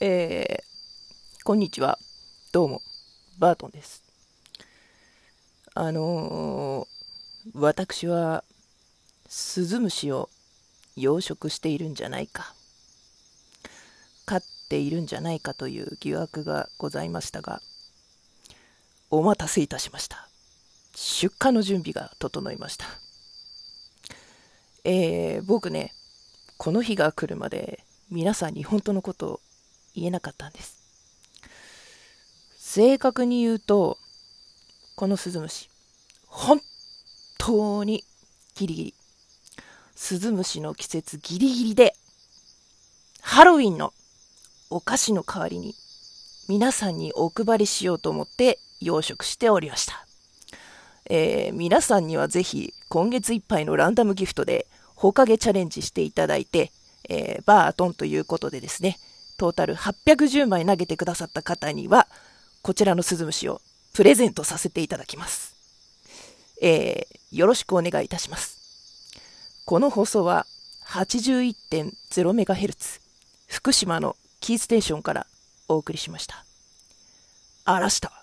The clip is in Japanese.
えー、こんにちは。どうも、バートンです。あのー、私は、スズムシを養殖しているんじゃないか、飼っているんじゃないかという疑惑がございましたが、お待たせいたしました。出荷の準備が整いました。えー、僕ね、この日が来るまで皆さんに本当のことを言えなかったんです。正確に言うと、このスズムシ、本当にギリギリ。スズムシの季節ギリギリで、ハロウィンのお菓子の代わりに皆さんにお配りしようと思って養殖しておりました。えー、皆さんにはぜひ今月いっぱいのランダムギフトでほかげチャレンジしていただいて、えー、バートンということでですね、トータル810枚投げてくださった方には、こちらのスズムシをプレゼントさせていただきます。えー、よろしくお願いいたします。この放送は 81.0MHz 福島のキーステーションからお送りしました。あらした。